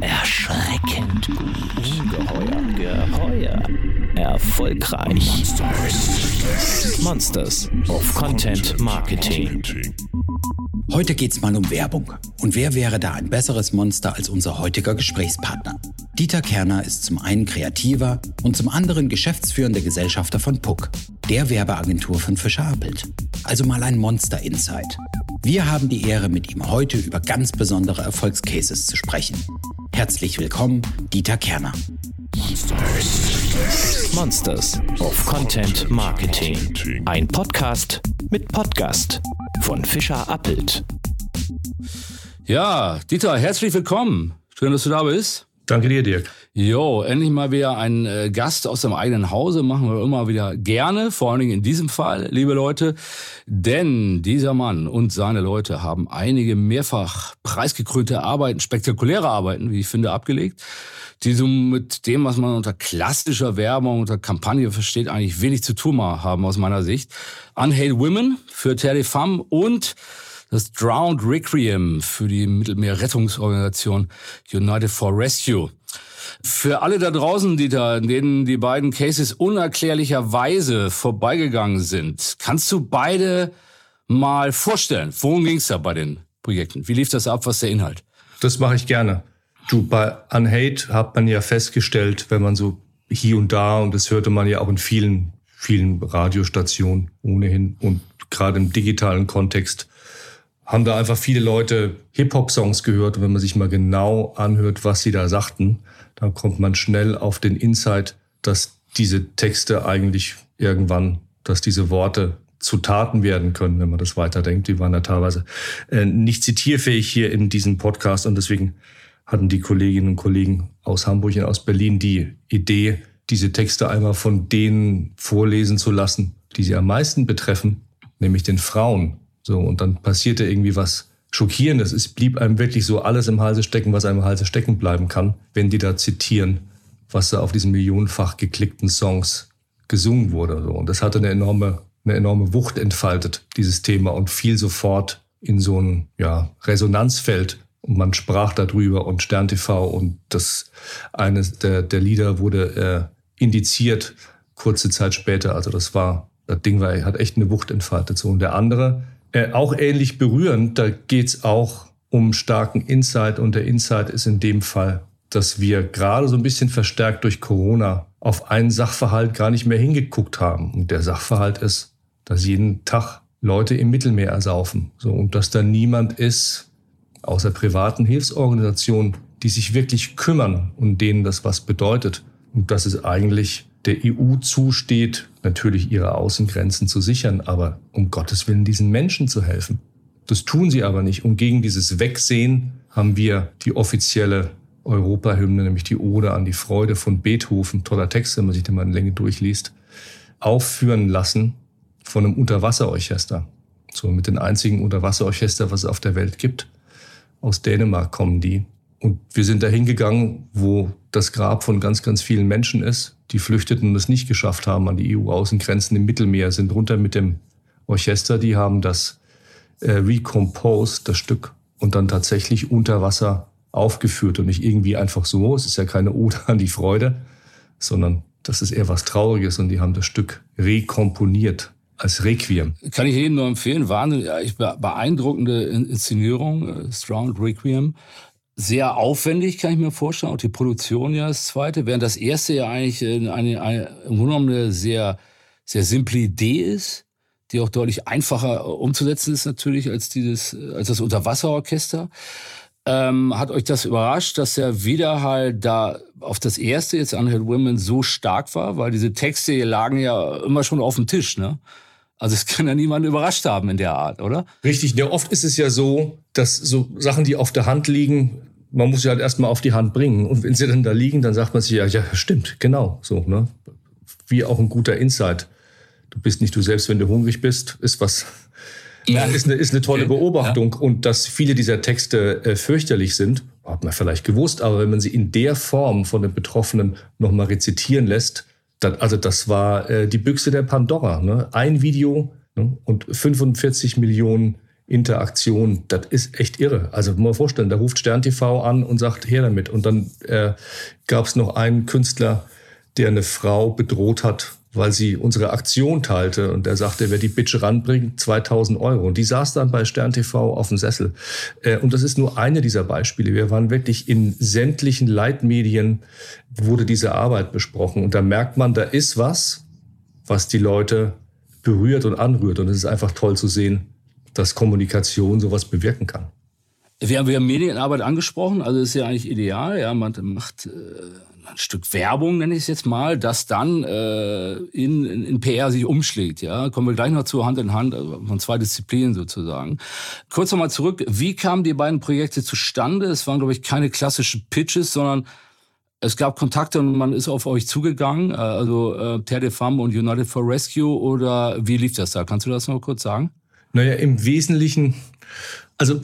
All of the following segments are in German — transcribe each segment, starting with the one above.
Erschreckend gut. Ungeheuer. Geheuer. Erfolgreich. Monsters of Content Marketing. Heute geht's mal um Werbung. Und wer wäre da ein besseres Monster als unser heutiger Gesprächspartner? Dieter Kerner ist zum einen Kreativer und zum anderen geschäftsführender Gesellschafter von Puck, der Werbeagentur von Fischer Appelt. Also mal ein Monster-Insight. Wir haben die Ehre, mit ihm heute über ganz besondere Erfolgscases zu sprechen. Herzlich willkommen, Dieter Kerner. Monsters of Content Marketing. Ein Podcast mit Podcast von Fischer Appelt. Ja, Dieter, herzlich willkommen. Schön, dass du da bist. Danke dir, Dirk. Jo, endlich mal wieder ein äh, Gast aus dem eigenen Hause. Machen wir immer wieder gerne, vor allen Dingen in diesem Fall, liebe Leute. Denn dieser Mann und seine Leute haben einige mehrfach preisgekrönte Arbeiten, spektakuläre Arbeiten, wie ich finde, abgelegt, die so mit dem, was man unter klassischer Werbung, unter Kampagne versteht, eigentlich wenig zu tun haben aus meiner Sicht. Unhate Women für Terre Femme und das Drowned Requiem für die Mittelmeerrettungsorganisation United for Rescue. Für alle da draußen, die da, denen die beiden Cases unerklärlicherweise vorbeigegangen sind, kannst du beide mal vorstellen, worum ging es da bei den Projekten? Wie lief das ab? Was ist der Inhalt? Das mache ich gerne. Du, bei Unhate hat man ja festgestellt, wenn man so hier und da, und das hörte man ja auch in vielen, vielen Radiostationen ohnehin und gerade im digitalen Kontext, haben da einfach viele Leute Hip-Hop-Songs gehört. Und wenn man sich mal genau anhört, was sie da sagten, dann kommt man schnell auf den Insight, dass diese Texte eigentlich irgendwann, dass diese Worte zu Taten werden können, wenn man das weiterdenkt. Die waren ja teilweise äh, nicht zitierfähig hier in diesem Podcast und deswegen hatten die Kolleginnen und Kollegen aus Hamburg und aus Berlin die Idee, diese Texte einmal von denen vorlesen zu lassen, die sie am meisten betreffen, nämlich den Frauen. So, und dann passierte irgendwie was Schockierendes. Es blieb einem wirklich so alles im Halse stecken, was einem im Halse stecken bleiben kann, wenn die da zitieren, was da auf diesen millionenfach geklickten Songs gesungen wurde. So. Und das hatte eine enorme, eine enorme Wucht entfaltet, dieses Thema, und fiel sofort in so ein ja, Resonanzfeld. Und man sprach darüber und Stern TV und das eines der, der Lieder wurde äh, indiziert kurze Zeit später. Also das war, das Ding war, hat echt eine Wucht entfaltet. So. Und der andere, äh, auch ähnlich berührend, da geht's auch um starken Insight und der Insight ist in dem Fall, dass wir gerade so ein bisschen verstärkt durch Corona auf einen Sachverhalt gar nicht mehr hingeguckt haben. Und der Sachverhalt ist, dass jeden Tag Leute im Mittelmeer ersaufen. So, und dass da niemand ist, außer privaten Hilfsorganisationen, die sich wirklich kümmern und denen das was bedeutet. Und dass es eigentlich der EU zusteht, natürlich ihre Außengrenzen zu sichern, aber um Gottes Willen diesen Menschen zu helfen. Das tun sie aber nicht. Und gegen dieses Wegsehen haben wir die offizielle Europahymne, nämlich die Ode an die Freude von Beethoven, toller Text, wenn man sich den mal in Länge durchliest, aufführen lassen von einem Unterwasserorchester. So mit den einzigen Unterwasserorchester, was es auf der Welt gibt. Aus Dänemark kommen die. Und wir sind dahin gegangen, wo das Grab von ganz, ganz vielen Menschen ist, die flüchteten es nicht geschafft haben an die EU-Außengrenzen im Mittelmeer, sind runter mit dem Orchester, die haben das äh, recomposed, das Stück, und dann tatsächlich unter Wasser aufgeführt und nicht irgendwie einfach so. Es ist ja keine Ode an die Freude, sondern das ist eher was Trauriges und die haben das Stück rekomponiert als Requiem. Kann ich jedem nur empfehlen. Wahnsinnig beeindruckende Inszenierung, äh, Strong Requiem sehr aufwendig, kann ich mir vorstellen. Auch die Produktion ja das zweite, während das erste ja eigentlich eine, eine, eine, im Grunde genommen eine sehr, sehr simple Idee ist, die auch deutlich einfacher umzusetzen ist natürlich als dieses, als das Unterwasserorchester. Ähm, hat euch das überrascht, dass der Widerhall da auf das erste jetzt Unheld Women so stark war? Weil diese Texte lagen ja immer schon auf dem Tisch, ne? Also es kann ja niemanden überrascht haben in der Art, oder? Richtig. Ja, oft ist es ja so, dass so Sachen, die auf der Hand liegen, man muss sie halt erstmal auf die Hand bringen. Und wenn sie dann da liegen, dann sagt man sich ja, ja, stimmt, genau, so, ne? Wie auch ein guter Insight. Du bist nicht du selbst, wenn du hungrig bist, ist was, ja. ist, eine, ist eine tolle Beobachtung. Ja. Und dass viele dieser Texte äh, fürchterlich sind, hat man vielleicht gewusst, aber wenn man sie in der Form von den Betroffenen nochmal rezitieren lässt, dann, also das war äh, die Büchse der Pandora. Ne? Ein Video ne? und 45 Millionen Interaktion, das ist echt irre. Also muss man vorstellen, da ruft Stern TV an und sagt, her damit. Und dann äh, gab es noch einen Künstler, der eine Frau bedroht hat, weil sie unsere Aktion teilte. Und er sagte, wer die Bitch ranbringt, 2000 Euro. Und die saß dann bei Stern TV auf dem Sessel. Äh, und das ist nur eine dieser Beispiele. Wir waren wirklich in sämtlichen Leitmedien, wurde diese Arbeit besprochen. Und da merkt man, da ist was, was die Leute berührt und anrührt. Und es ist einfach toll zu sehen, dass Kommunikation sowas bewirken kann. Wir haben, wir haben Medienarbeit angesprochen, also ist ja eigentlich ideal. Ja, man macht äh, ein Stück Werbung, nenne ich es jetzt mal, das dann äh, in, in, in PR sich umschlägt. Ja, kommen wir gleich noch zu Hand in Hand also von zwei Disziplinen sozusagen. Kurz nochmal zurück: Wie kamen die beiden Projekte zustande? Es waren glaube ich keine klassischen Pitches, sondern es gab Kontakte und man ist auf euch zugegangen, äh, also äh, Terre de Femme und United for Rescue oder wie lief das da? Kannst du das noch kurz sagen? Naja, im Wesentlichen, also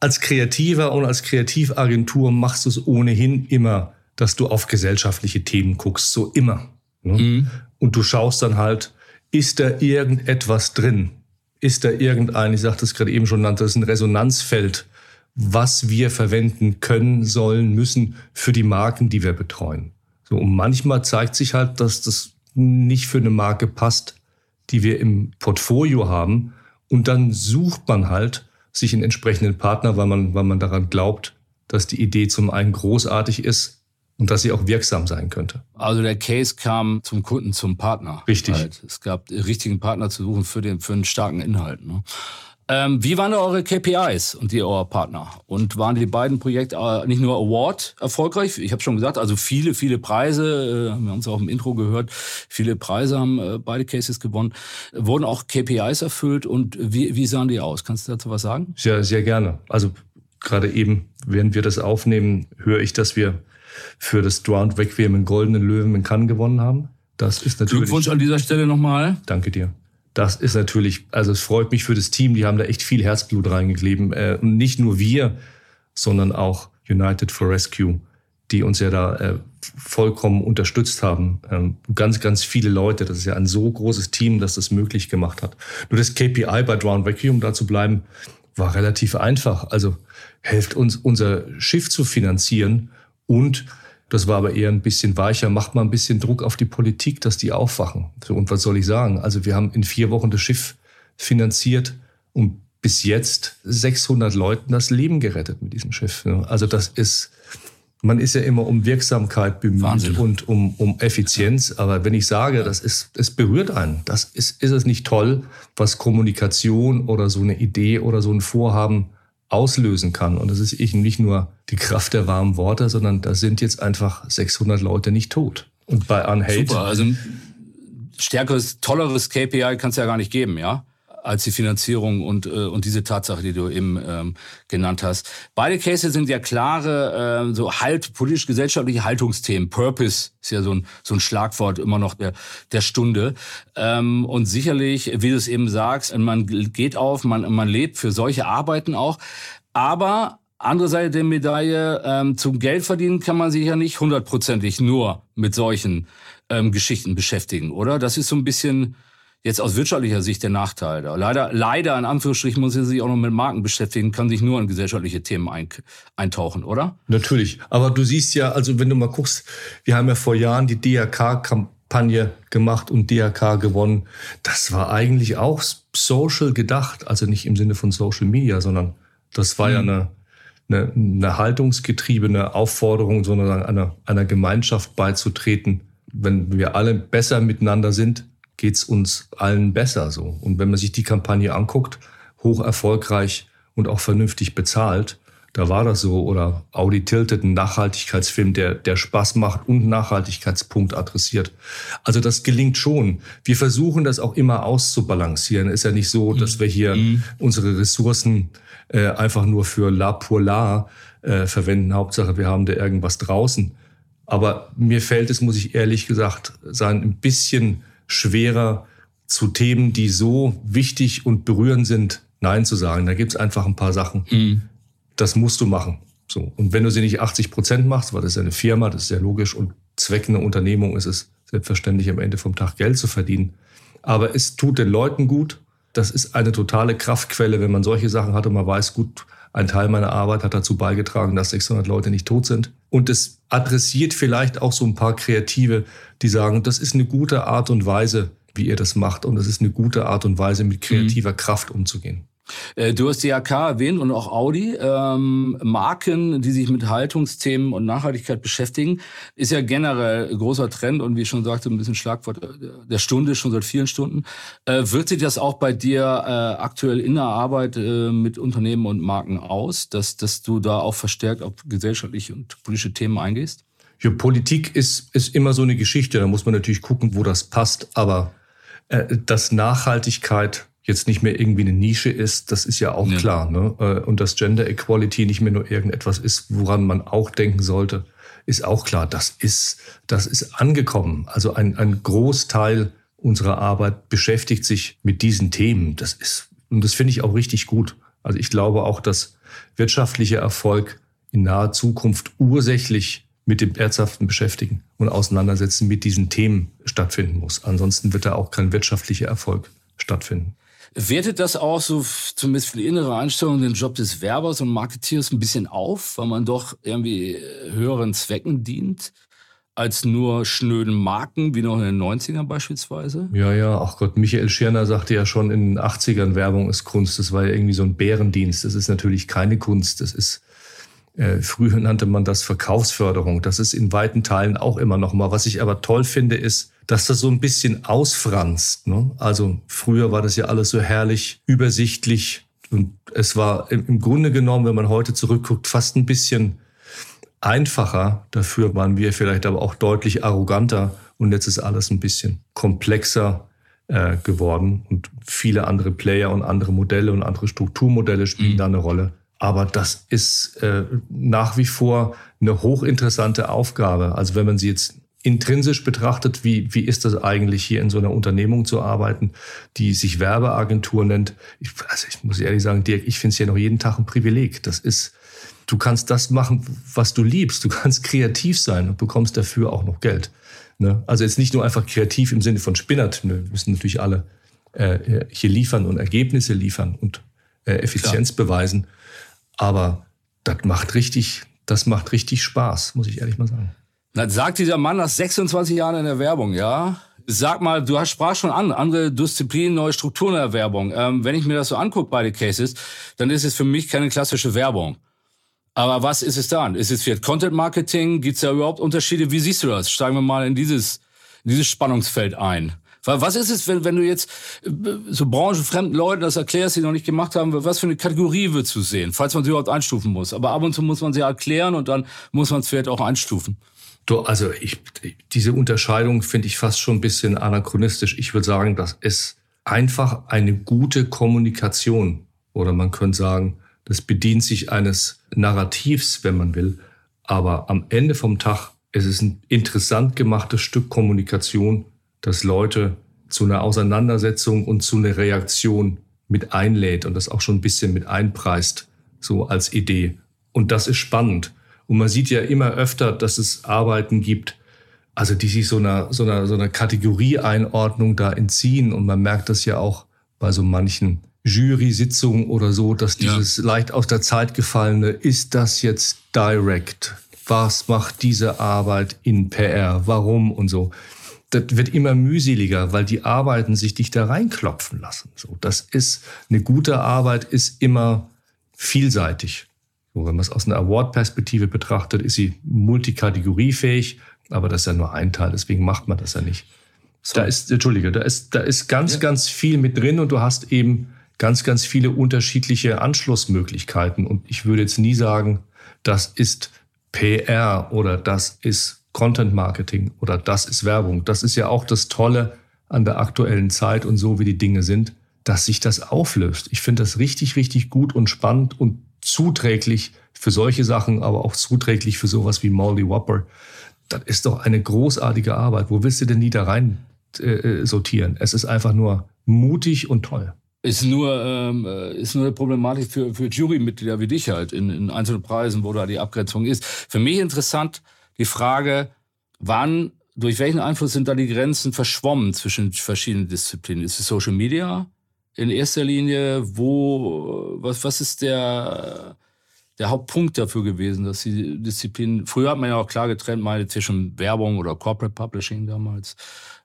als Kreativer und als Kreativagentur machst du es ohnehin immer, dass du auf gesellschaftliche Themen guckst, so immer. Ne? Mhm. Und du schaust dann halt, ist da irgendetwas drin? Ist da irgendein, ich sagte es gerade eben schon, nannte es ein Resonanzfeld, was wir verwenden können, sollen, müssen für die Marken, die wir betreuen. So, und manchmal zeigt sich halt, dass das nicht für eine Marke passt, die wir im Portfolio haben. Und dann sucht man halt sich einen entsprechenden Partner, weil man, weil man daran glaubt, dass die Idee zum einen großartig ist und dass sie auch wirksam sein könnte. Also der Case kam zum Kunden, zum Partner. Richtig. Halt. Es gab richtigen Partner zu suchen für den für einen starken Inhalt. Ne? Ähm, wie waren da eure KPIs und die eurer Partner? Und waren die beiden Projekte äh, nicht nur Award erfolgreich? Ich habe schon gesagt, also viele, viele Preise, äh, wir haben es auch im Intro gehört, viele Preise haben äh, beide Cases gewonnen. Wurden auch KPIs erfüllt und wie, wie sahen die aus? Kannst du dazu was sagen? Sehr, sehr gerne. Also gerade eben, während wir das aufnehmen, höre ich, dass wir für das Drowned Requiem in Goldenen Löwen in Cannes gewonnen haben. Das ist natürlich. Glückwunsch an dieser Stelle nochmal. Danke dir das ist natürlich, also es freut mich für das Team, die haben da echt viel Herzblut reingeklebt. Äh, und nicht nur wir, sondern auch United for Rescue, die uns ja da äh, vollkommen unterstützt haben. Ähm, ganz, ganz viele Leute, das ist ja ein so großes Team, das das möglich gemacht hat. Nur das KPI bei Drown Vacuum, da zu bleiben, war relativ einfach. Also helft uns, unser Schiff zu finanzieren und das war aber eher ein bisschen weicher. Macht mal ein bisschen Druck auf die Politik, dass die aufwachen. Und was soll ich sagen? Also wir haben in vier Wochen das Schiff finanziert und bis jetzt 600 Leuten das Leben gerettet mit diesem Schiff. Also das ist, man ist ja immer um Wirksamkeit bemüht Wahnsinn. und um, um Effizienz. Aber wenn ich sage, das ist, es berührt einen, das ist, ist es nicht toll, was Kommunikation oder so eine Idee oder so ein Vorhaben auslösen kann. Und das ist eben nicht nur die Kraft der warmen Worte, sondern da sind jetzt einfach 600 Leute nicht tot. Und bei Unhate. Super, also stärkeres, tolleres KPI kann es ja gar nicht geben, ja? Als die Finanzierung und, äh, und diese Tatsache, die du eben ähm, genannt hast. Beide Cases sind ja klare, äh, so halt politisch-gesellschaftliche Haltungsthemen. Purpose ist ja so ein, so ein Schlagwort immer noch der, der Stunde. Ähm, und sicherlich, wie du es eben sagst, man geht auf, man, man lebt für solche Arbeiten auch. Aber andere Seite der Medaille, ähm, zum Geld verdienen kann man sich ja nicht hundertprozentig nur mit solchen ähm, Geschichten beschäftigen, oder? Das ist so ein bisschen jetzt aus wirtschaftlicher Sicht der Nachteil da. Leider, leider in Anführungsstrichen muss er sich auch noch mit Marken beschäftigen, kann sich nur in gesellschaftliche Themen ein, eintauchen, oder? Natürlich. Aber du siehst ja, also wenn du mal guckst, wir haben ja vor Jahren die DRK-Kampagne gemacht und DRK gewonnen. Das war eigentlich auch social gedacht, also nicht im Sinne von Social Media, sondern das war mhm. ja eine, eine, eine haltungsgetriebene Aufforderung, sondern einer, einer Gemeinschaft beizutreten. Wenn wir alle besser miteinander sind, geht's uns allen besser so. Und wenn man sich die Kampagne anguckt, hoch erfolgreich und auch vernünftig bezahlt, da war das so. Oder Audi Tilted, ein Nachhaltigkeitsfilm, der, der Spaß macht und Nachhaltigkeitspunkt adressiert. Also das gelingt schon. Wir versuchen das auch immer auszubalancieren. Ist ja nicht so, dass wir hier mhm. unsere Ressourcen äh, einfach nur für la pour la äh, verwenden. Hauptsache, wir haben da irgendwas draußen. Aber mir fällt es, muss ich ehrlich gesagt sein, ein bisschen schwerer, zu Themen, die so wichtig und berührend sind, Nein zu sagen. Da gibt's einfach ein paar Sachen. Mhm. Das musst du machen. So. Und wenn du sie nicht 80 Prozent machst, weil das ist eine Firma, das ist ja logisch und Zweck einer Unternehmung ist es selbstverständlich am Ende vom Tag Geld zu verdienen. Aber es tut den Leuten gut, das ist eine totale Kraftquelle, wenn man solche Sachen hat und man weiß, gut, ein Teil meiner Arbeit hat dazu beigetragen, dass 600 Leute nicht tot sind. Und es adressiert vielleicht auch so ein paar Kreative, die sagen, das ist eine gute Art und Weise, wie ihr das macht. Und es ist eine gute Art und Weise, mit kreativer mhm. Kraft umzugehen. Äh, du hast DRK erwähnt und auch Audi. Ähm, Marken, die sich mit Haltungsthemen und Nachhaltigkeit beschäftigen, ist ja generell ein großer Trend und wie ich schon sagte, ein bisschen Schlagwort der Stunde, schon seit vielen Stunden. Äh, wirkt sich das auch bei dir äh, aktuell in der Arbeit äh, mit Unternehmen und Marken aus, dass, dass du da auch verstärkt auf gesellschaftliche und politische Themen eingehst? Ja, Politik ist, ist immer so eine Geschichte. Da muss man natürlich gucken, wo das passt. Aber äh, dass Nachhaltigkeit jetzt nicht mehr irgendwie eine Nische ist, das ist ja auch ja. klar. Ne? Äh, und dass Gender Equality nicht mehr nur irgendetwas ist, woran man auch denken sollte, ist auch klar. Das ist, das ist angekommen. Also ein, ein Großteil unserer Arbeit beschäftigt sich mit diesen Themen. Das ist, und das finde ich auch richtig gut. Also ich glaube auch, dass wirtschaftlicher Erfolg in naher Zukunft ursächlich mit dem ernsthaften Beschäftigen und Auseinandersetzen mit diesen Themen stattfinden muss. Ansonsten wird da auch kein wirtschaftlicher Erfolg stattfinden. Wertet das auch so zumindest für die innere Einstellung den Job des Werbers und Marketeers ein bisschen auf, weil man doch irgendwie äh, höheren Zwecken dient? als nur schnöden Marken, wie noch in den 90ern beispielsweise? Ja, ja, ach Gott, Michael Schirner sagte ja schon in den 80ern, Werbung ist Kunst. Das war ja irgendwie so ein Bärendienst. Das ist natürlich keine Kunst. Das ist, äh, früher nannte man das Verkaufsförderung. Das ist in weiten Teilen auch immer noch mal. Was ich aber toll finde, ist, dass das so ein bisschen ausfranst. Ne? Also früher war das ja alles so herrlich übersichtlich und es war im Grunde genommen, wenn man heute zurückguckt, fast ein bisschen einfacher. Dafür waren wir vielleicht aber auch deutlich arroganter und jetzt ist alles ein bisschen komplexer äh, geworden und viele andere Player und andere Modelle und andere Strukturmodelle spielen mhm. da eine Rolle. Aber das ist äh, nach wie vor eine hochinteressante Aufgabe. Also wenn man sie jetzt intrinsisch betrachtet, wie, wie ist das eigentlich hier in so einer Unternehmung zu arbeiten, die sich Werbeagentur nennt. Ich, also ich muss ehrlich sagen, Dirk, ich finde es ja noch jeden Tag ein Privileg. Das ist, du kannst das machen, was du liebst. Du kannst kreativ sein und bekommst dafür auch noch Geld. Ne? Also jetzt nicht nur einfach kreativ im Sinne von Spinnert. Ne? Wir müssen natürlich alle äh, hier liefern und Ergebnisse liefern und äh, Effizienz Klar. beweisen. Aber das macht richtig, das macht richtig Spaß, muss ich ehrlich mal sagen. Dann sagt dieser Mann nach 26 Jahren in der Werbung, ja. Sag mal, du hast sprach schon an, andere Disziplinen, neue Strukturen in der Werbung. Ähm, wenn ich mir das so angucke, beide Cases, dann ist es für mich keine klassische Werbung. Aber was ist es dann? Ist es vielleicht Content Marketing? Gibt es da überhaupt Unterschiede? Wie siehst du das? Steigen wir mal in dieses, in dieses Spannungsfeld ein. Was ist es, wenn, wenn du jetzt äh, so branchenfremden Leuten das erklärst, die noch nicht gemacht haben, was für eine Kategorie würdest du sehen, falls man sie überhaupt einstufen muss? Aber ab und zu muss man sie erklären und dann muss man es vielleicht auch einstufen. Also ich, diese Unterscheidung finde ich fast schon ein bisschen anachronistisch. Ich würde sagen, das ist einfach eine gute Kommunikation. Oder man könnte sagen, das bedient sich eines Narrativs, wenn man will. Aber am Ende vom Tag ist es ein interessant gemachtes Stück Kommunikation, das Leute zu einer Auseinandersetzung und zu einer Reaktion mit einlädt und das auch schon ein bisschen mit einpreist, so als Idee. Und das ist spannend. Und man sieht ja immer öfter, dass es Arbeiten gibt, also die sich so einer, so einer, so einer Kategorieeinordnung da entziehen. Und man merkt das ja auch bei so manchen Jury-Sitzungen oder so, dass dieses ja. leicht aus der Zeit gefallene, ist das jetzt direct? Was macht diese Arbeit in PR? Warum und so? Das wird immer mühseliger, weil die Arbeiten sich dich da reinklopfen lassen. So, das ist eine gute Arbeit, ist immer vielseitig. So, wenn man es aus einer Award-Perspektive betrachtet, ist sie multikategoriefähig, aber das ist ja nur ein Teil, deswegen macht man das ja nicht. So. Da ist, Entschuldige, da ist, da ist ganz, ja. ganz viel mit drin und du hast eben ganz, ganz viele unterschiedliche Anschlussmöglichkeiten. Und ich würde jetzt nie sagen, das ist PR oder das ist Content Marketing oder das ist Werbung. Das ist ja auch das Tolle an der aktuellen Zeit und so, wie die Dinge sind, dass sich das auflöst. Ich finde das richtig, richtig gut und spannend und zuträglich für solche Sachen, aber auch zuträglich für sowas wie Molly Whopper. Das ist doch eine großartige Arbeit. Wo willst du denn nie da rein äh, sortieren? Es ist einfach nur mutig und toll. Ist nur, ähm, äh, ist nur eine Problematik für, für Jurymitglieder wie dich halt in, in einzelnen Preisen, wo da die Abgrenzung ist. Für mich interessant die Frage, wann, durch welchen Einfluss sind da die Grenzen verschwommen zwischen verschiedenen Disziplinen? Ist es Social Media? In erster Linie, wo, was, was ist der, der Hauptpunkt dafür gewesen, dass die Disziplin, früher hat man ja auch klar getrennt, meine zwischen Werbung oder Corporate Publishing damals.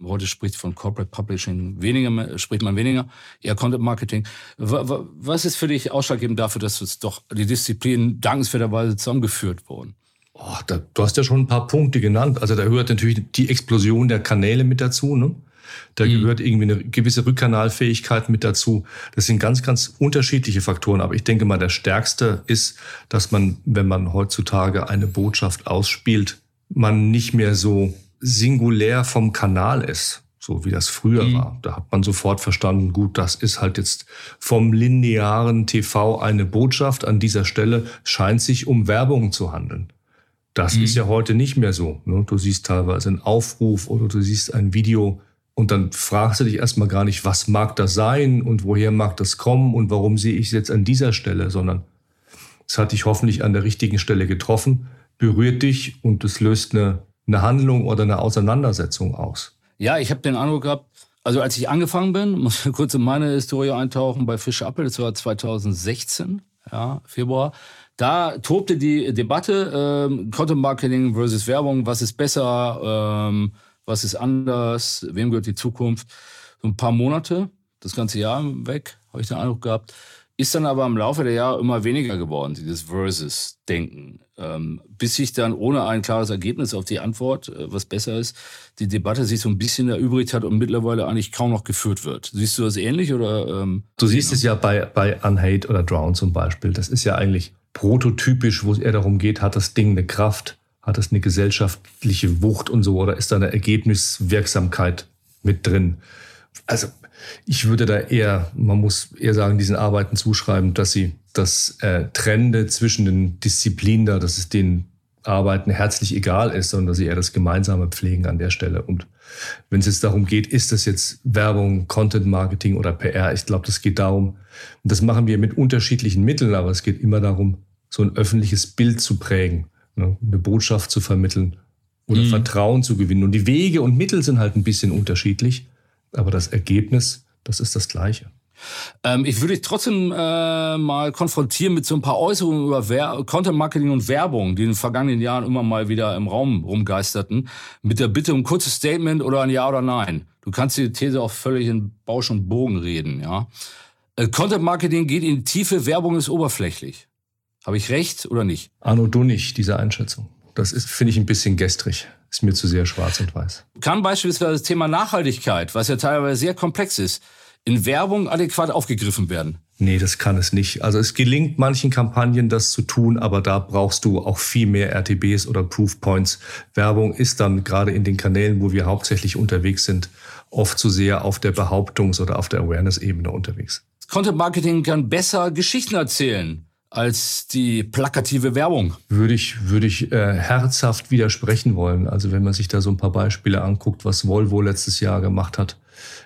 Heute spricht von Corporate Publishing weniger, spricht man weniger, eher Content Marketing. Was ist für dich ausschlaggebend dafür, dass es doch die Disziplinen dankenswerterweise zusammengeführt wurden? Oh, da, du hast ja schon ein paar Punkte genannt. Also da gehört natürlich die Explosion der Kanäle mit dazu. Ne? Da mhm. gehört irgendwie eine gewisse Rückkanalfähigkeit mit dazu. Das sind ganz, ganz unterschiedliche Faktoren. Aber ich denke mal, der stärkste ist, dass man, wenn man heutzutage eine Botschaft ausspielt, man nicht mehr so singulär vom Kanal ist, so wie das früher mhm. war. Da hat man sofort verstanden, gut, das ist halt jetzt vom linearen TV eine Botschaft. An dieser Stelle scheint sich um Werbung zu handeln. Das mhm. ist ja heute nicht mehr so. Ne? Du siehst teilweise einen Aufruf oder du siehst ein Video und dann fragst du dich erstmal gar nicht, was mag das sein und woher mag das kommen und warum sehe ich es jetzt an dieser Stelle, sondern es hat dich hoffentlich an der richtigen Stelle getroffen, berührt dich und es löst eine, eine Handlung oder eine Auseinandersetzung aus. Ja, ich habe den Eindruck gehabt, also als ich angefangen bin, muss ich kurz in meine Historie eintauchen bei Fischer Appel, das war 2016, ja, Februar. Da tobte die Debatte ähm, Content Marketing versus Werbung, was ist besser, ähm, was ist anders, wem gehört die Zukunft. So ein paar Monate, das ganze Jahr weg, habe ich den Eindruck gehabt. Ist dann aber im Laufe der Jahre immer weniger geworden, dieses Versus-Denken. Ähm, bis sich dann ohne ein klares Ergebnis auf die Antwort, äh, was besser ist, die Debatte sich so ein bisschen erübrigt hat und mittlerweile eigentlich kaum noch geführt wird. Siehst du das ähnlich oder? Ähm, du siehst es ja bei, bei Unhate oder Drown zum Beispiel. Das ist ja eigentlich prototypisch, wo es eher darum geht, hat das Ding eine Kraft hat das eine gesellschaftliche Wucht und so oder ist da eine Ergebniswirksamkeit mit drin? Also ich würde da eher, man muss eher sagen, diesen Arbeiten zuschreiben, dass sie das äh, Trennende zwischen den Disziplinen da, dass es den Arbeiten herzlich egal ist, sondern dass sie eher das Gemeinsame pflegen an der Stelle. Und wenn es jetzt darum geht, ist das jetzt Werbung, Content Marketing oder PR, ich glaube, das geht darum, und das machen wir mit unterschiedlichen Mitteln, aber es geht immer darum, so ein öffentliches Bild zu prägen ne, eine Botschaft zu vermitteln oder mhm. Vertrauen zu gewinnen. Und die Wege und Mittel sind halt ein bisschen unterschiedlich, aber das Ergebnis, das ist das gleiche. Ähm, ich würde dich trotzdem äh, mal konfrontieren mit so ein paar Äußerungen über Wer Content Marketing und Werbung, die in den vergangenen Jahren immer mal wieder im Raum rumgeisterten, mit der Bitte um ein kurzes Statement oder ein Ja oder Nein. Du kannst die These auch völlig in Bausch und Bogen reden, ja. Äh, Content Marketing geht in die Tiefe, Werbung ist oberflächlich. Habe ich recht oder nicht? Arno, du nicht, diese Einschätzung. Das ist, finde ich, ein bisschen gestrig. Ist mir zu sehr schwarz und weiß. Kann beispielsweise das Thema Nachhaltigkeit, was ja teilweise sehr komplex ist, in Werbung adäquat aufgegriffen werden? Nee, das kann es nicht. Also es gelingt manchen Kampagnen, das zu tun, aber da brauchst du auch viel mehr RTBs oder Proofpoints. Werbung ist dann gerade in den Kanälen, wo wir hauptsächlich unterwegs sind, oft zu sehr auf der Behauptungs- oder auf der Awareness-Ebene unterwegs. Content Marketing kann besser Geschichten erzählen als die plakative Werbung. Würde ich, würde ich äh, herzhaft widersprechen wollen. Also wenn man sich da so ein paar Beispiele anguckt, was Volvo letztes Jahr gemacht hat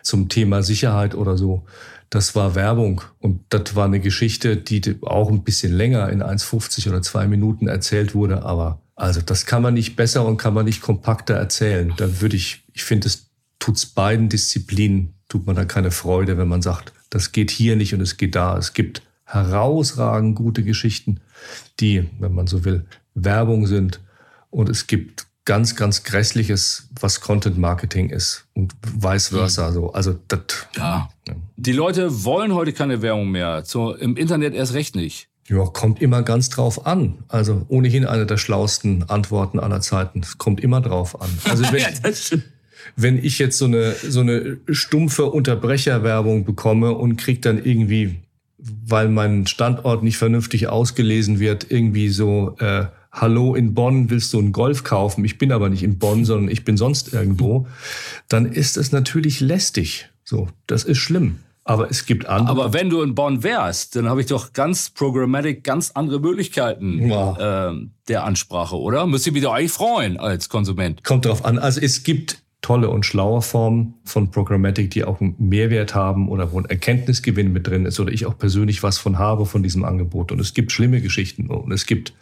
zum Thema Sicherheit oder so, das war Werbung und das war eine Geschichte, die auch ein bisschen länger in 1,50 oder zwei Minuten erzählt wurde. Aber also das kann man nicht besser und kann man nicht kompakter erzählen. Da würde ich, ich finde, es tut's beiden Disziplinen, tut man da keine Freude, wenn man sagt, das geht hier nicht und es geht da. Es gibt herausragend gute Geschichten, die, wenn man so will, Werbung sind. Und es gibt ganz, ganz Grässliches, was Content Marketing ist und vice versa. Mhm. So. Also das. Ja. ja. Die Leute wollen heute keine Werbung mehr. So, Im Internet erst recht nicht. Ja, kommt immer ganz drauf an. Also ohnehin eine der schlauesten Antworten aller Zeiten. Es kommt immer drauf an. Also wenn, ja, wenn ich jetzt so eine, so eine stumpfe Unterbrecherwerbung bekomme und krieg dann irgendwie weil mein Standort nicht vernünftig ausgelesen wird, irgendwie so, äh, hallo in Bonn, willst du einen Golf kaufen? Ich bin aber nicht in Bonn, sondern ich bin sonst irgendwo. Dann ist es natürlich lästig. So, das ist schlimm. Aber es gibt andere. Aber wenn du in Bonn wärst, dann habe ich doch ganz programmatic ganz andere Möglichkeiten ja. äh, der Ansprache, oder? Müsst ihr mich doch eigentlich freuen als Konsument. Kommt drauf an. Also es gibt tolle und schlaue Formen von Programmatic, die auch einen Mehrwert haben oder wo ein Erkenntnisgewinn mit drin ist oder ich auch persönlich was von habe von diesem Angebot. Und es gibt schlimme Geschichten und es gibt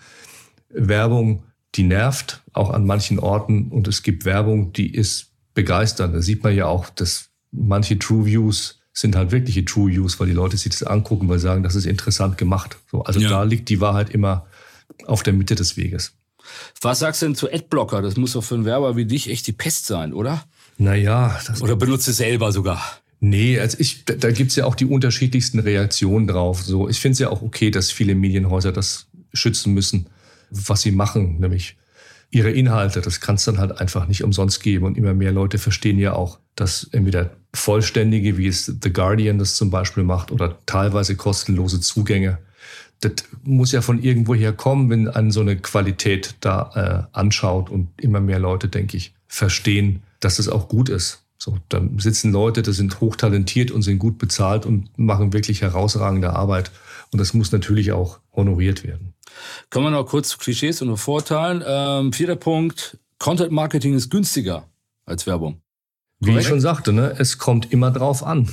Werbung, die nervt, auch an manchen Orten und es gibt Werbung, die ist begeisternd. Da sieht man ja auch, dass manche True Views sind halt wirkliche True Use, weil die Leute sich das angucken, weil sie sagen, das ist interessant gemacht. So, also ja. da liegt die Wahrheit immer auf der Mitte des Weges. Was sagst du denn zu Adblocker? Das muss doch für einen Werber wie dich echt die Pest sein, oder? Naja. Oder benutzt du selber sogar? Nee, also ich, da, da gibt's ja auch die unterschiedlichsten Reaktionen drauf. So, ich finde es ja auch okay, dass viele Medienhäuser das schützen müssen, was sie machen, nämlich ihre Inhalte. Das kann es dann halt einfach nicht umsonst geben. Und immer mehr Leute verstehen ja auch, dass entweder vollständige, wie es The Guardian das zum Beispiel macht, oder teilweise kostenlose Zugänge. Das muss ja von irgendwoher kommen, wenn man so eine Qualität da äh, anschaut und immer mehr Leute, denke ich, verstehen, dass es auch gut ist. So, dann sitzen Leute, die sind hochtalentiert und sind gut bezahlt und machen wirklich herausragende Arbeit. Und das muss natürlich auch honoriert werden. Kommen wir noch kurz zu Klischees und Vorteilen. Ähm, vierter Punkt. Content Marketing ist günstiger als Werbung. Wie ich schon sagte, ne, es kommt immer drauf an.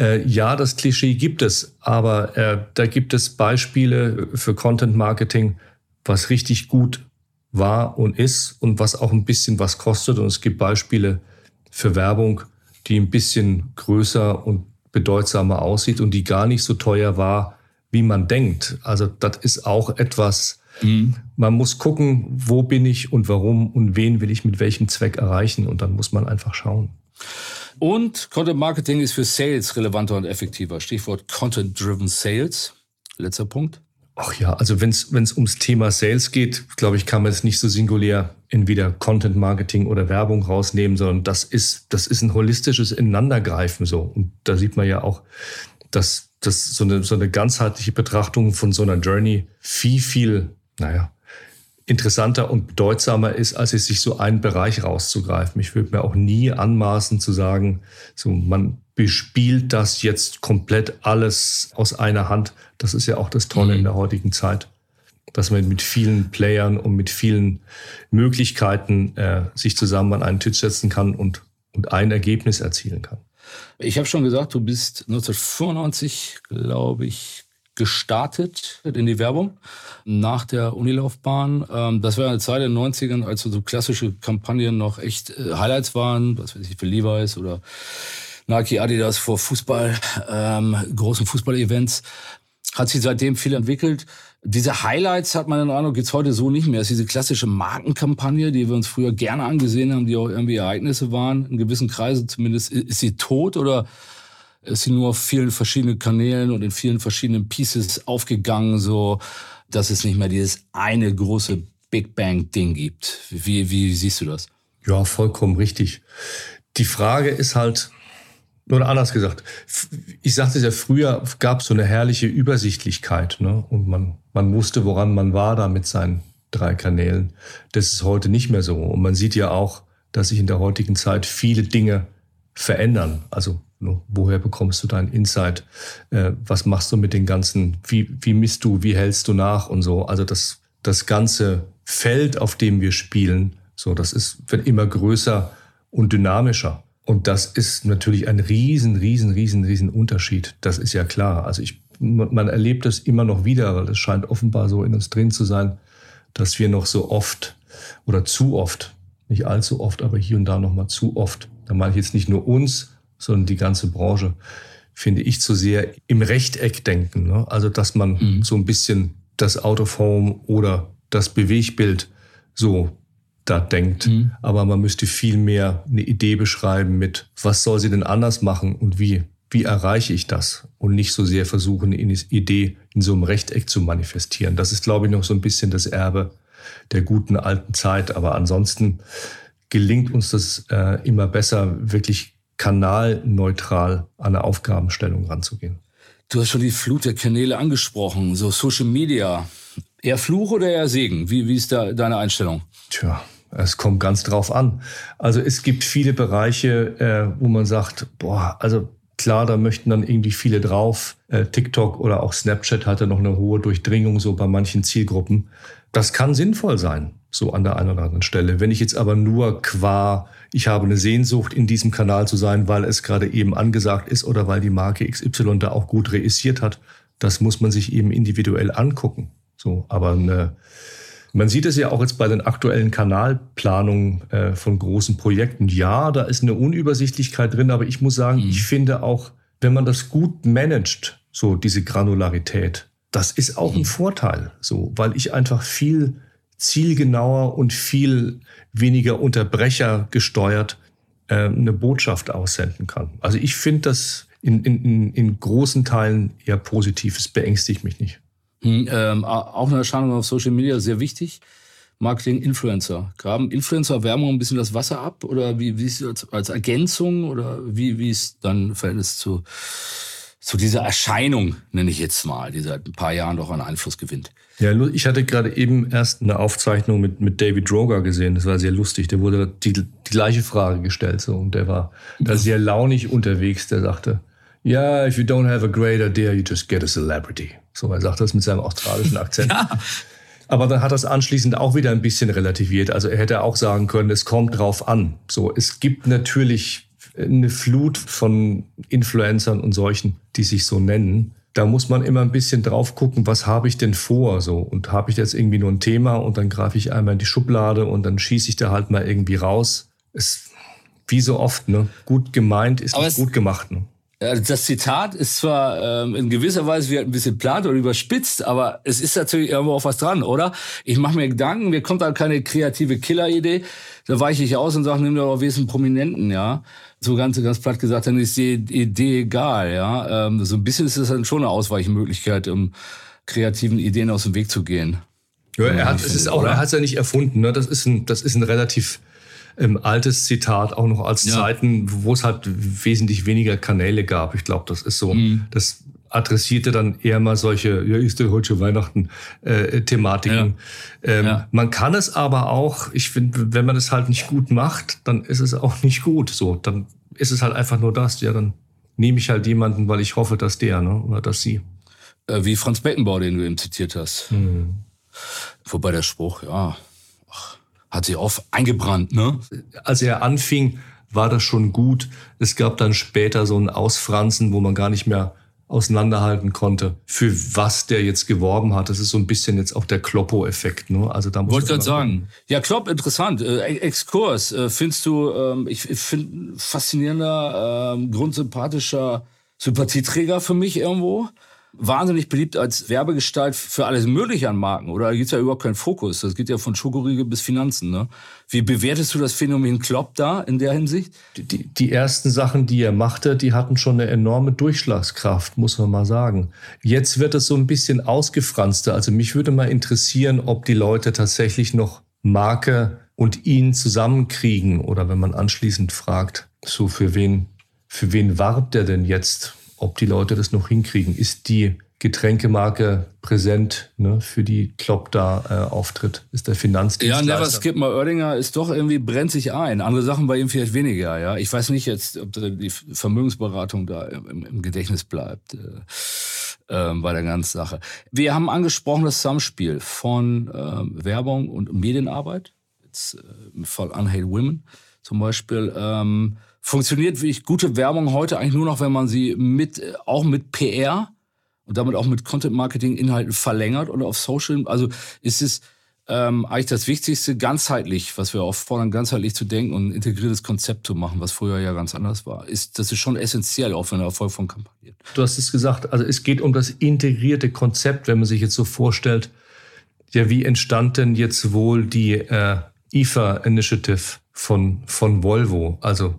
Äh, ja, das Klischee gibt es, aber äh, da gibt es Beispiele für Content Marketing, was richtig gut war und ist und was auch ein bisschen was kostet. Und es gibt Beispiele für Werbung, die ein bisschen größer und bedeutsamer aussieht und die gar nicht so teuer war, wie man denkt. Also das ist auch etwas, mhm. man muss gucken, wo bin ich und warum und wen will ich mit welchem Zweck erreichen und dann muss man einfach schauen. Und Content Marketing ist für Sales relevanter und effektiver. Stichwort Content Driven Sales. Letzter Punkt. Ach ja, also wenn es ums Thema Sales geht, glaube ich, kann man es nicht so singulär entweder Content Marketing oder Werbung rausnehmen, sondern das ist, das ist ein holistisches Ineinandergreifen so. Und da sieht man ja auch, dass, dass so, eine, so eine ganzheitliche Betrachtung von so einer Journey viel, viel, naja, interessanter und bedeutsamer ist, als es sich so einen Bereich rauszugreifen. Ich würde mir auch nie anmaßen zu sagen, so man bespielt das jetzt komplett alles aus einer Hand. Das ist ja auch das Tolle in mhm. der heutigen Zeit, dass man mit vielen Playern und mit vielen Möglichkeiten äh, sich zusammen an einen Tisch setzen kann und, und ein Ergebnis erzielen kann. Ich habe schon gesagt, du bist 1995, glaube ich, gestartet in die Werbung nach der Unilaufbahn. Ähm, das war eine Zeit in den 90ern, als so klassische Kampagnen noch echt äh, Highlights waren, was weiß ich, für Levi's oder Nike, Adidas vor Fußball, ähm, großen Fußball-Events. Hat sich seitdem viel entwickelt. Diese Highlights, hat man den Eindruck, gibt's heute so nicht mehr. Es ist diese klassische Markenkampagne, die wir uns früher gerne angesehen haben, die auch irgendwie Ereignisse waren. In gewissen Kreisen zumindest. Ist sie tot oder ist sie nur auf vielen verschiedenen Kanälen und in vielen verschiedenen Pieces aufgegangen, so dass es nicht mehr dieses eine große Big Bang Ding gibt? Wie, wie siehst du das? Ja, vollkommen richtig. Die Frage ist halt, oder anders gesagt, ich sagte es ja früher, gab es so eine herrliche Übersichtlichkeit. Ne? Und man, man wusste, woran man war da mit seinen drei Kanälen. Das ist heute nicht mehr so. Und man sieht ja auch, dass sich in der heutigen Zeit viele Dinge verändern. Also woher bekommst du deinen Insight? Äh, was machst du mit den ganzen, wie, wie misst du, wie hältst du nach und so. Also das, das ganze Feld, auf dem wir spielen, so, das ist, wird immer größer und dynamischer. Und das ist natürlich ein riesen, riesen, riesen, riesen Unterschied. Das ist ja klar. Also ich, man erlebt das immer noch wieder, weil es scheint offenbar so in uns drin zu sein, dass wir noch so oft oder zu oft, nicht allzu oft, aber hier und da noch mal zu oft, da meine ich jetzt nicht nur uns, sondern die ganze Branche, finde ich zu sehr im Rechteck denken. Ne? Also dass man mhm. so ein bisschen das Out of Home oder das Bewegbild so da denkt. Mhm. Aber man müsste viel mehr eine Idee beschreiben mit, was soll sie denn anders machen und wie, wie erreiche ich das? Und nicht so sehr versuchen, eine Idee in so einem Rechteck zu manifestieren. Das ist, glaube ich, noch so ein bisschen das Erbe der guten alten Zeit. Aber ansonsten gelingt uns das äh, immer besser, wirklich kanalneutral an eine Aufgabenstellung ranzugehen. Du hast schon die Flut der Kanäle angesprochen, so Social Media. Eher Fluch oder eher Segen? Wie, wie ist da deine Einstellung? Tja, es kommt ganz drauf an. Also es gibt viele Bereiche, äh, wo man sagt, boah, also klar, da möchten dann irgendwie viele drauf. Äh, TikTok oder auch Snapchat hatte noch eine hohe Durchdringung so bei manchen Zielgruppen. Das kann sinnvoll sein, so an der einen oder anderen Stelle. Wenn ich jetzt aber nur qua, ich habe eine Sehnsucht, in diesem Kanal zu sein, weil es gerade eben angesagt ist oder weil die Marke XY da auch gut reüssiert hat, das muss man sich eben individuell angucken. So, aber eine Man sieht es ja auch jetzt bei den aktuellen Kanalplanungen äh, von großen Projekten. Ja, da ist eine Unübersichtlichkeit drin, aber ich muss sagen, mhm. ich finde auch, wenn man das gut managt, so diese Granularität, das ist auch ein mhm. Vorteil, so, weil ich einfach viel zielgenauer und viel weniger Unterbrecher gesteuert äh, eine Botschaft aussenden kann. Also ich finde das in, in, in großen Teilen eher positiv. Es beängstigt mich nicht. Hm, ähm, auch eine Erscheinung auf Social Media sehr wichtig. Marketing Influencer. Graben Influencer Werbung ein bisschen das Wasser ab oder wie, wie ist als, als Ergänzung oder wie, wie ist dann Verhältnis zu, zu dieser Erscheinung, nenne ich jetzt mal, die seit ein paar Jahren doch an Einfluss gewinnt? Ja, ich hatte gerade eben erst eine Aufzeichnung mit, mit David Droger gesehen. Das war sehr lustig. Der wurde die, die gleiche Frage gestellt so und der war da sehr launig unterwegs. Der sagte, ja, yeah, if you don't have a great idea, you just get a celebrity. So, er sagt das mit seinem australischen Akzent. ja. Aber dann hat er es anschließend auch wieder ein bisschen relativiert. Also er hätte auch sagen können, es kommt drauf an. So, es gibt natürlich eine Flut von Influencern und solchen, die sich so nennen. Da muss man immer ein bisschen drauf gucken, was habe ich denn vor, so. Und habe ich jetzt irgendwie nur ein Thema und dann greife ich einmal in die Schublade und dann schieße ich da halt mal irgendwie raus. Es, wie so oft, ne? Gut gemeint ist nicht gut gemacht, ne? Das Zitat ist zwar ähm, in gewisser Weise ein bisschen plant oder überspitzt, aber es ist natürlich irgendwo auch was dran, oder? Ich mache mir Gedanken, mir kommt da keine kreative Killer-Idee, da weiche ich aus und sage, nimm doch wenigstens Prominenten, ja. So ganz, ganz platt gesagt, dann ist die Idee egal, ja. Ähm, so ein bisschen ist es dann schon eine Ausweichmöglichkeit, um kreativen Ideen aus dem Weg zu gehen. Ja, er hat, es ist auch, er hat es ja nicht erfunden, ne? Das ist ein, das ist ein relativ ähm, altes Zitat, auch noch als ja. Zeiten, wo es halt wesentlich weniger Kanäle gab. Ich glaube, das ist so, mhm. das adressierte dann eher mal solche, ja, ist der heute schon Weihnachten, äh, Thematiken. Ja. Ähm, ja. Man kann es aber auch, ich finde, wenn man es halt nicht gut macht, dann ist es auch nicht gut. So, dann ist es halt einfach nur das. Ja, dann nehme ich halt jemanden, weil ich hoffe, dass der, ne, oder dass sie. Äh, wie Franz Beckenbauer, den du eben zitiert hast. Mhm. Wobei der Spruch, ja, hat sich auch eingebrannt, ne? Als er anfing, war das schon gut. Es gab dann später so ein Ausfranzen, wo man gar nicht mehr auseinanderhalten konnte, für was der jetzt geworben hat. Das ist so ein bisschen jetzt auch der Kloppo-Effekt. Ne? Also da muss Wollte gerade sagen. Ja, Klopp, interessant. Äh, Exkurs. Äh, findest du, ähm, ich, ich finde, faszinierender, ähm, grundsympathischer Sympathieträger für mich irgendwo wahnsinnig beliebt als Werbegestalt für alles Mögliche an Marken. Oder da gibt's ja überhaupt keinen Fokus. Das geht ja von Schokoriegel bis Finanzen. Ne? Wie bewertest du das Phänomen Klopp da in der Hinsicht? Die, die, die ersten Sachen, die er machte, die hatten schon eine enorme Durchschlagskraft, muss man mal sagen. Jetzt wird es so ein bisschen ausgefranster. Also mich würde mal interessieren, ob die Leute tatsächlich noch Marke und ihn zusammenkriegen. Oder wenn man anschließend fragt, so für wen, für wen warb der denn jetzt? Ob die Leute das noch hinkriegen. Ist die Getränkemarke präsent ne, für die Klopp da äh, auftritt? Ist der Finanzdienstleister? Ja, Never Skip My Oerdinger ist doch irgendwie brennt sich ein. Andere Sachen bei ihm vielleicht weniger. Ja, ich weiß nicht jetzt, ob die Vermögensberatung da im, im Gedächtnis bleibt. Äh, äh, bei der ganzen Sache. Wir haben angesprochen das Zusammenspiel von äh, Werbung und Medienarbeit. Jetzt äh, im Fall Unhate Women zum Beispiel. Ähm, funktioniert wirklich gute Werbung heute eigentlich nur noch, wenn man sie mit, auch mit PR und damit auch mit Content Marketing Inhalten verlängert oder auf Social. Also ist es ähm, eigentlich das Wichtigste, ganzheitlich, was wir oft fordern, ganzheitlich zu denken und ein integriertes Konzept zu machen, was früher ja ganz anders war. Ist, das ist schon essentiell, auch für den Erfolg von Kampagnen. Du hast es gesagt, also es geht um das integrierte Konzept, wenn man sich jetzt so vorstellt, ja, wie entstand denn jetzt wohl die äh, IFA Initiative von, von Volvo? Also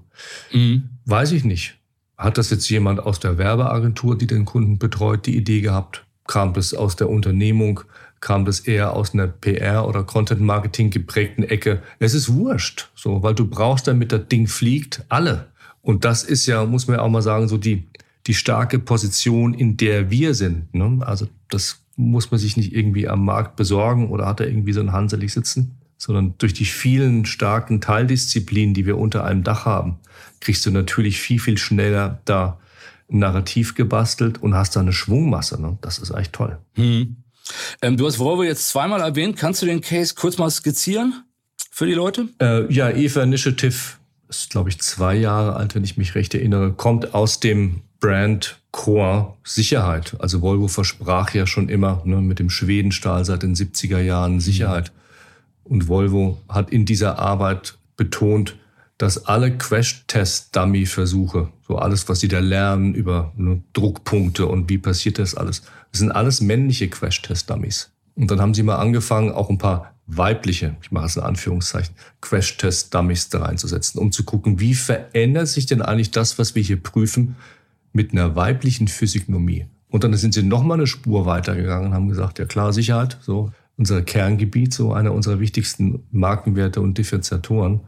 Mhm. Weiß ich nicht. Hat das jetzt jemand aus der Werbeagentur, die den Kunden betreut, die Idee gehabt? Kam das aus der Unternehmung? Kam das eher aus einer PR- oder Content-Marketing geprägten Ecke? Es ist wurscht, so, weil du brauchst, damit das Ding fliegt, alle. Und das ist ja, muss man ja auch mal sagen, so die, die starke Position, in der wir sind. Ne? Also das muss man sich nicht irgendwie am Markt besorgen oder hat er irgendwie so ein Hanselig sitzen, sondern durch die vielen starken Teildisziplinen, die wir unter einem Dach haben, kriegst du natürlich viel, viel schneller da ein Narrativ gebastelt und hast da eine Schwungmasse. Ne? Das ist echt toll. Hm. Ähm, du hast Volvo jetzt zweimal erwähnt. Kannst du den Case kurz mal skizzieren für die Leute? Äh, ja, EVA Initiative ist, glaube ich, zwei Jahre alt, wenn ich mich recht erinnere, kommt aus dem Brand Core Sicherheit. Also Volvo versprach ja schon immer ne, mit dem Schwedenstahl seit den 70er Jahren Sicherheit. Mhm Und Volvo hat in dieser Arbeit betont, dass alle Crash-Test-Dummy-Versuche, so alles, was sie da lernen über ne, Druckpunkte und wie passiert das alles, das sind alles männliche Crash-Test-Dummies. Und dann haben sie mal angefangen, auch ein paar weibliche, ich mache es in Anführungszeichen, Crash-Test-Dummies da reinzusetzen, um zu gucken, wie verändert sich denn eigentlich das, was wir hier prüfen, mit einer weiblichen Physiognomie. Und dann sind sie noch mal eine Spur weitergegangen und haben gesagt, ja klar, Sicherheit, so unser Kerngebiet, so einer unserer wichtigsten Markenwerte und Differenziatoren.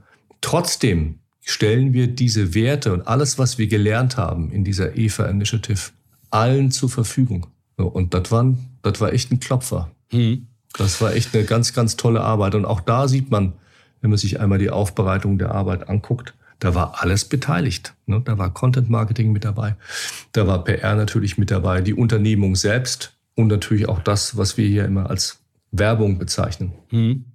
Trotzdem stellen wir diese Werte und alles, was wir gelernt haben in dieser EFA Initiative, allen zur Verfügung. Und das war, das war echt ein Klopfer. Hm. Das war echt eine ganz, ganz tolle Arbeit. Und auch da sieht man, wenn man sich einmal die Aufbereitung der Arbeit anguckt, da war alles beteiligt. Ne? Da war Content Marketing mit dabei, da war PR natürlich mit dabei, die Unternehmung selbst und natürlich auch das, was wir hier immer als Werbung bezeichnen. Hm.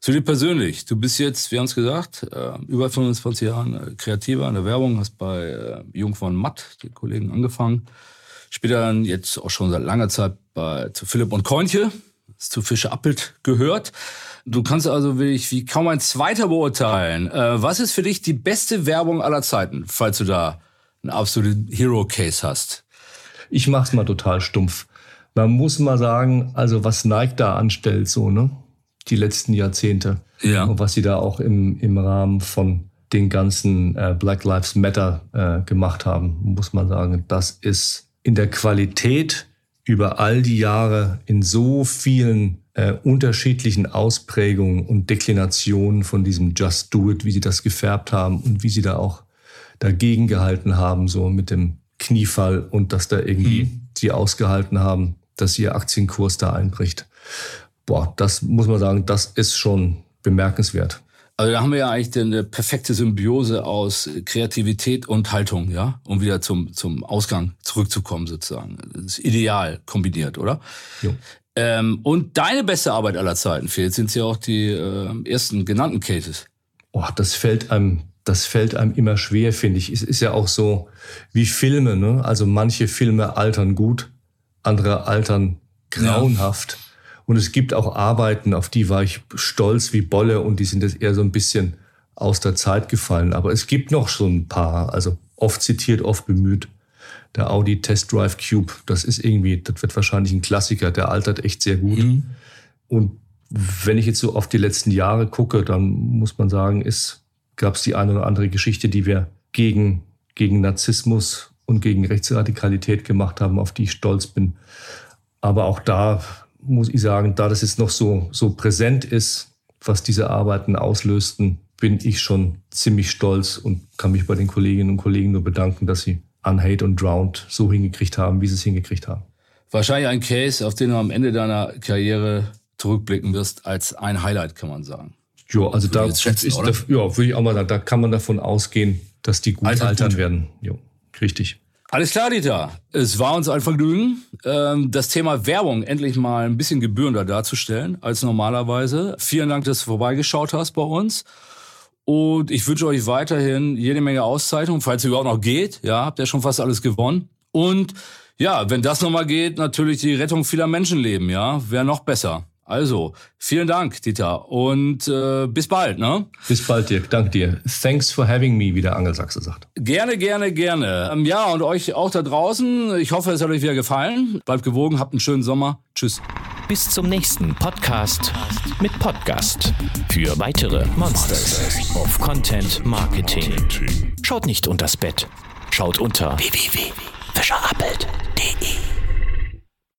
Zu dir persönlich. Du bist jetzt, wir haben es gesagt, äh, über 25 Jahren äh, Kreativer in der Werbung, hast bei äh, Jung von Matt, den Kollegen, angefangen. Später dann jetzt auch schon seit langer Zeit bei, zu Philipp und Koinche, zu Fische Appelt gehört. Du kannst also wirklich wie kaum ein zweiter beurteilen. was ist für dich die beste Werbung aller Zeiten, falls du da einen absoluten Hero-Case hast? Ich mach's mal total stumpf. Man muss mal sagen, also was Nike da anstellt, so, ne? die letzten Jahrzehnte. Ja. Und was sie da auch im, im Rahmen von den ganzen äh, Black Lives Matter äh, gemacht haben, muss man sagen, das ist in der Qualität über all die Jahre in so vielen äh, unterschiedlichen Ausprägungen und Deklinationen von diesem Just Do It, wie sie das gefärbt haben und wie sie da auch dagegen gehalten haben, so mit dem Kniefall und dass da irgendwie mhm. sie ausgehalten haben, dass ihr Aktienkurs da einbricht boah, das muss man sagen, das ist schon bemerkenswert. Also da haben wir ja eigentlich eine perfekte Symbiose aus Kreativität und Haltung, ja, um wieder zum, zum Ausgang zurückzukommen sozusagen. Das ist ideal kombiniert, oder? Jo. Ähm, und deine beste Arbeit aller Zeiten, fehlt, sind ja auch die äh, ersten genannten Cases. Oh, das fällt einem, das fällt einem immer schwer, finde ich. Es ist ja auch so wie Filme, ne? Also manche Filme altern gut, andere altern grauenhaft. Ja. Und es gibt auch Arbeiten, auf die war ich stolz wie Bolle und die sind jetzt eher so ein bisschen aus der Zeit gefallen. Aber es gibt noch so ein paar, also oft zitiert, oft bemüht. Der Audi Test Drive Cube, das ist irgendwie, das wird wahrscheinlich ein Klassiker, der altert echt sehr gut. Mhm. Und wenn ich jetzt so auf die letzten Jahre gucke, dann muss man sagen, gab es die eine oder andere Geschichte, die wir gegen, gegen Narzissmus und gegen Rechtsradikalität gemacht haben, auf die ich stolz bin. Aber auch da muss ich sagen, da das jetzt noch so, so präsent ist, was diese Arbeiten auslösten, bin ich schon ziemlich stolz und kann mich bei den Kolleginnen und Kollegen nur bedanken, dass sie Unhate und Drowned so hingekriegt haben, wie sie es hingekriegt haben. Wahrscheinlich ein Case, auf den du am Ende deiner Karriere zurückblicken wirst, als ein Highlight, kann man sagen. Ja, also da, schätzen, ist, da, ja, würde ich auch mal sagen, da kann man davon ausgehen, dass die gut Alter altern gut. werden. Ja, richtig. Alles klar, Dieter. Es war uns ein Vergnügen, ähm, das Thema Werbung endlich mal ein bisschen gebührender darzustellen als normalerweise. Vielen Dank, dass du vorbeigeschaut hast bei uns. Und ich wünsche euch weiterhin jede Menge Auszeichnungen, falls es überhaupt noch geht. Ja, habt ihr schon fast alles gewonnen. Und ja, wenn das nochmal geht, natürlich die Rettung vieler Menschenleben, ja, wäre noch besser. Also, vielen Dank, Dieter. Und äh, bis bald, ne? Bis bald, Dirk. Dank dir. Thanks for having me, wie der Angelsachse sagt. Gerne, gerne, gerne. Ähm, ja, und euch auch da draußen. Ich hoffe, es hat euch wieder gefallen. Bleibt gewogen, habt einen schönen Sommer. Tschüss. Bis zum nächsten Podcast mit Podcast. Für weitere Monsters of Content Marketing. Schaut nicht unters Bett. Schaut unter www.fischerappelt.com.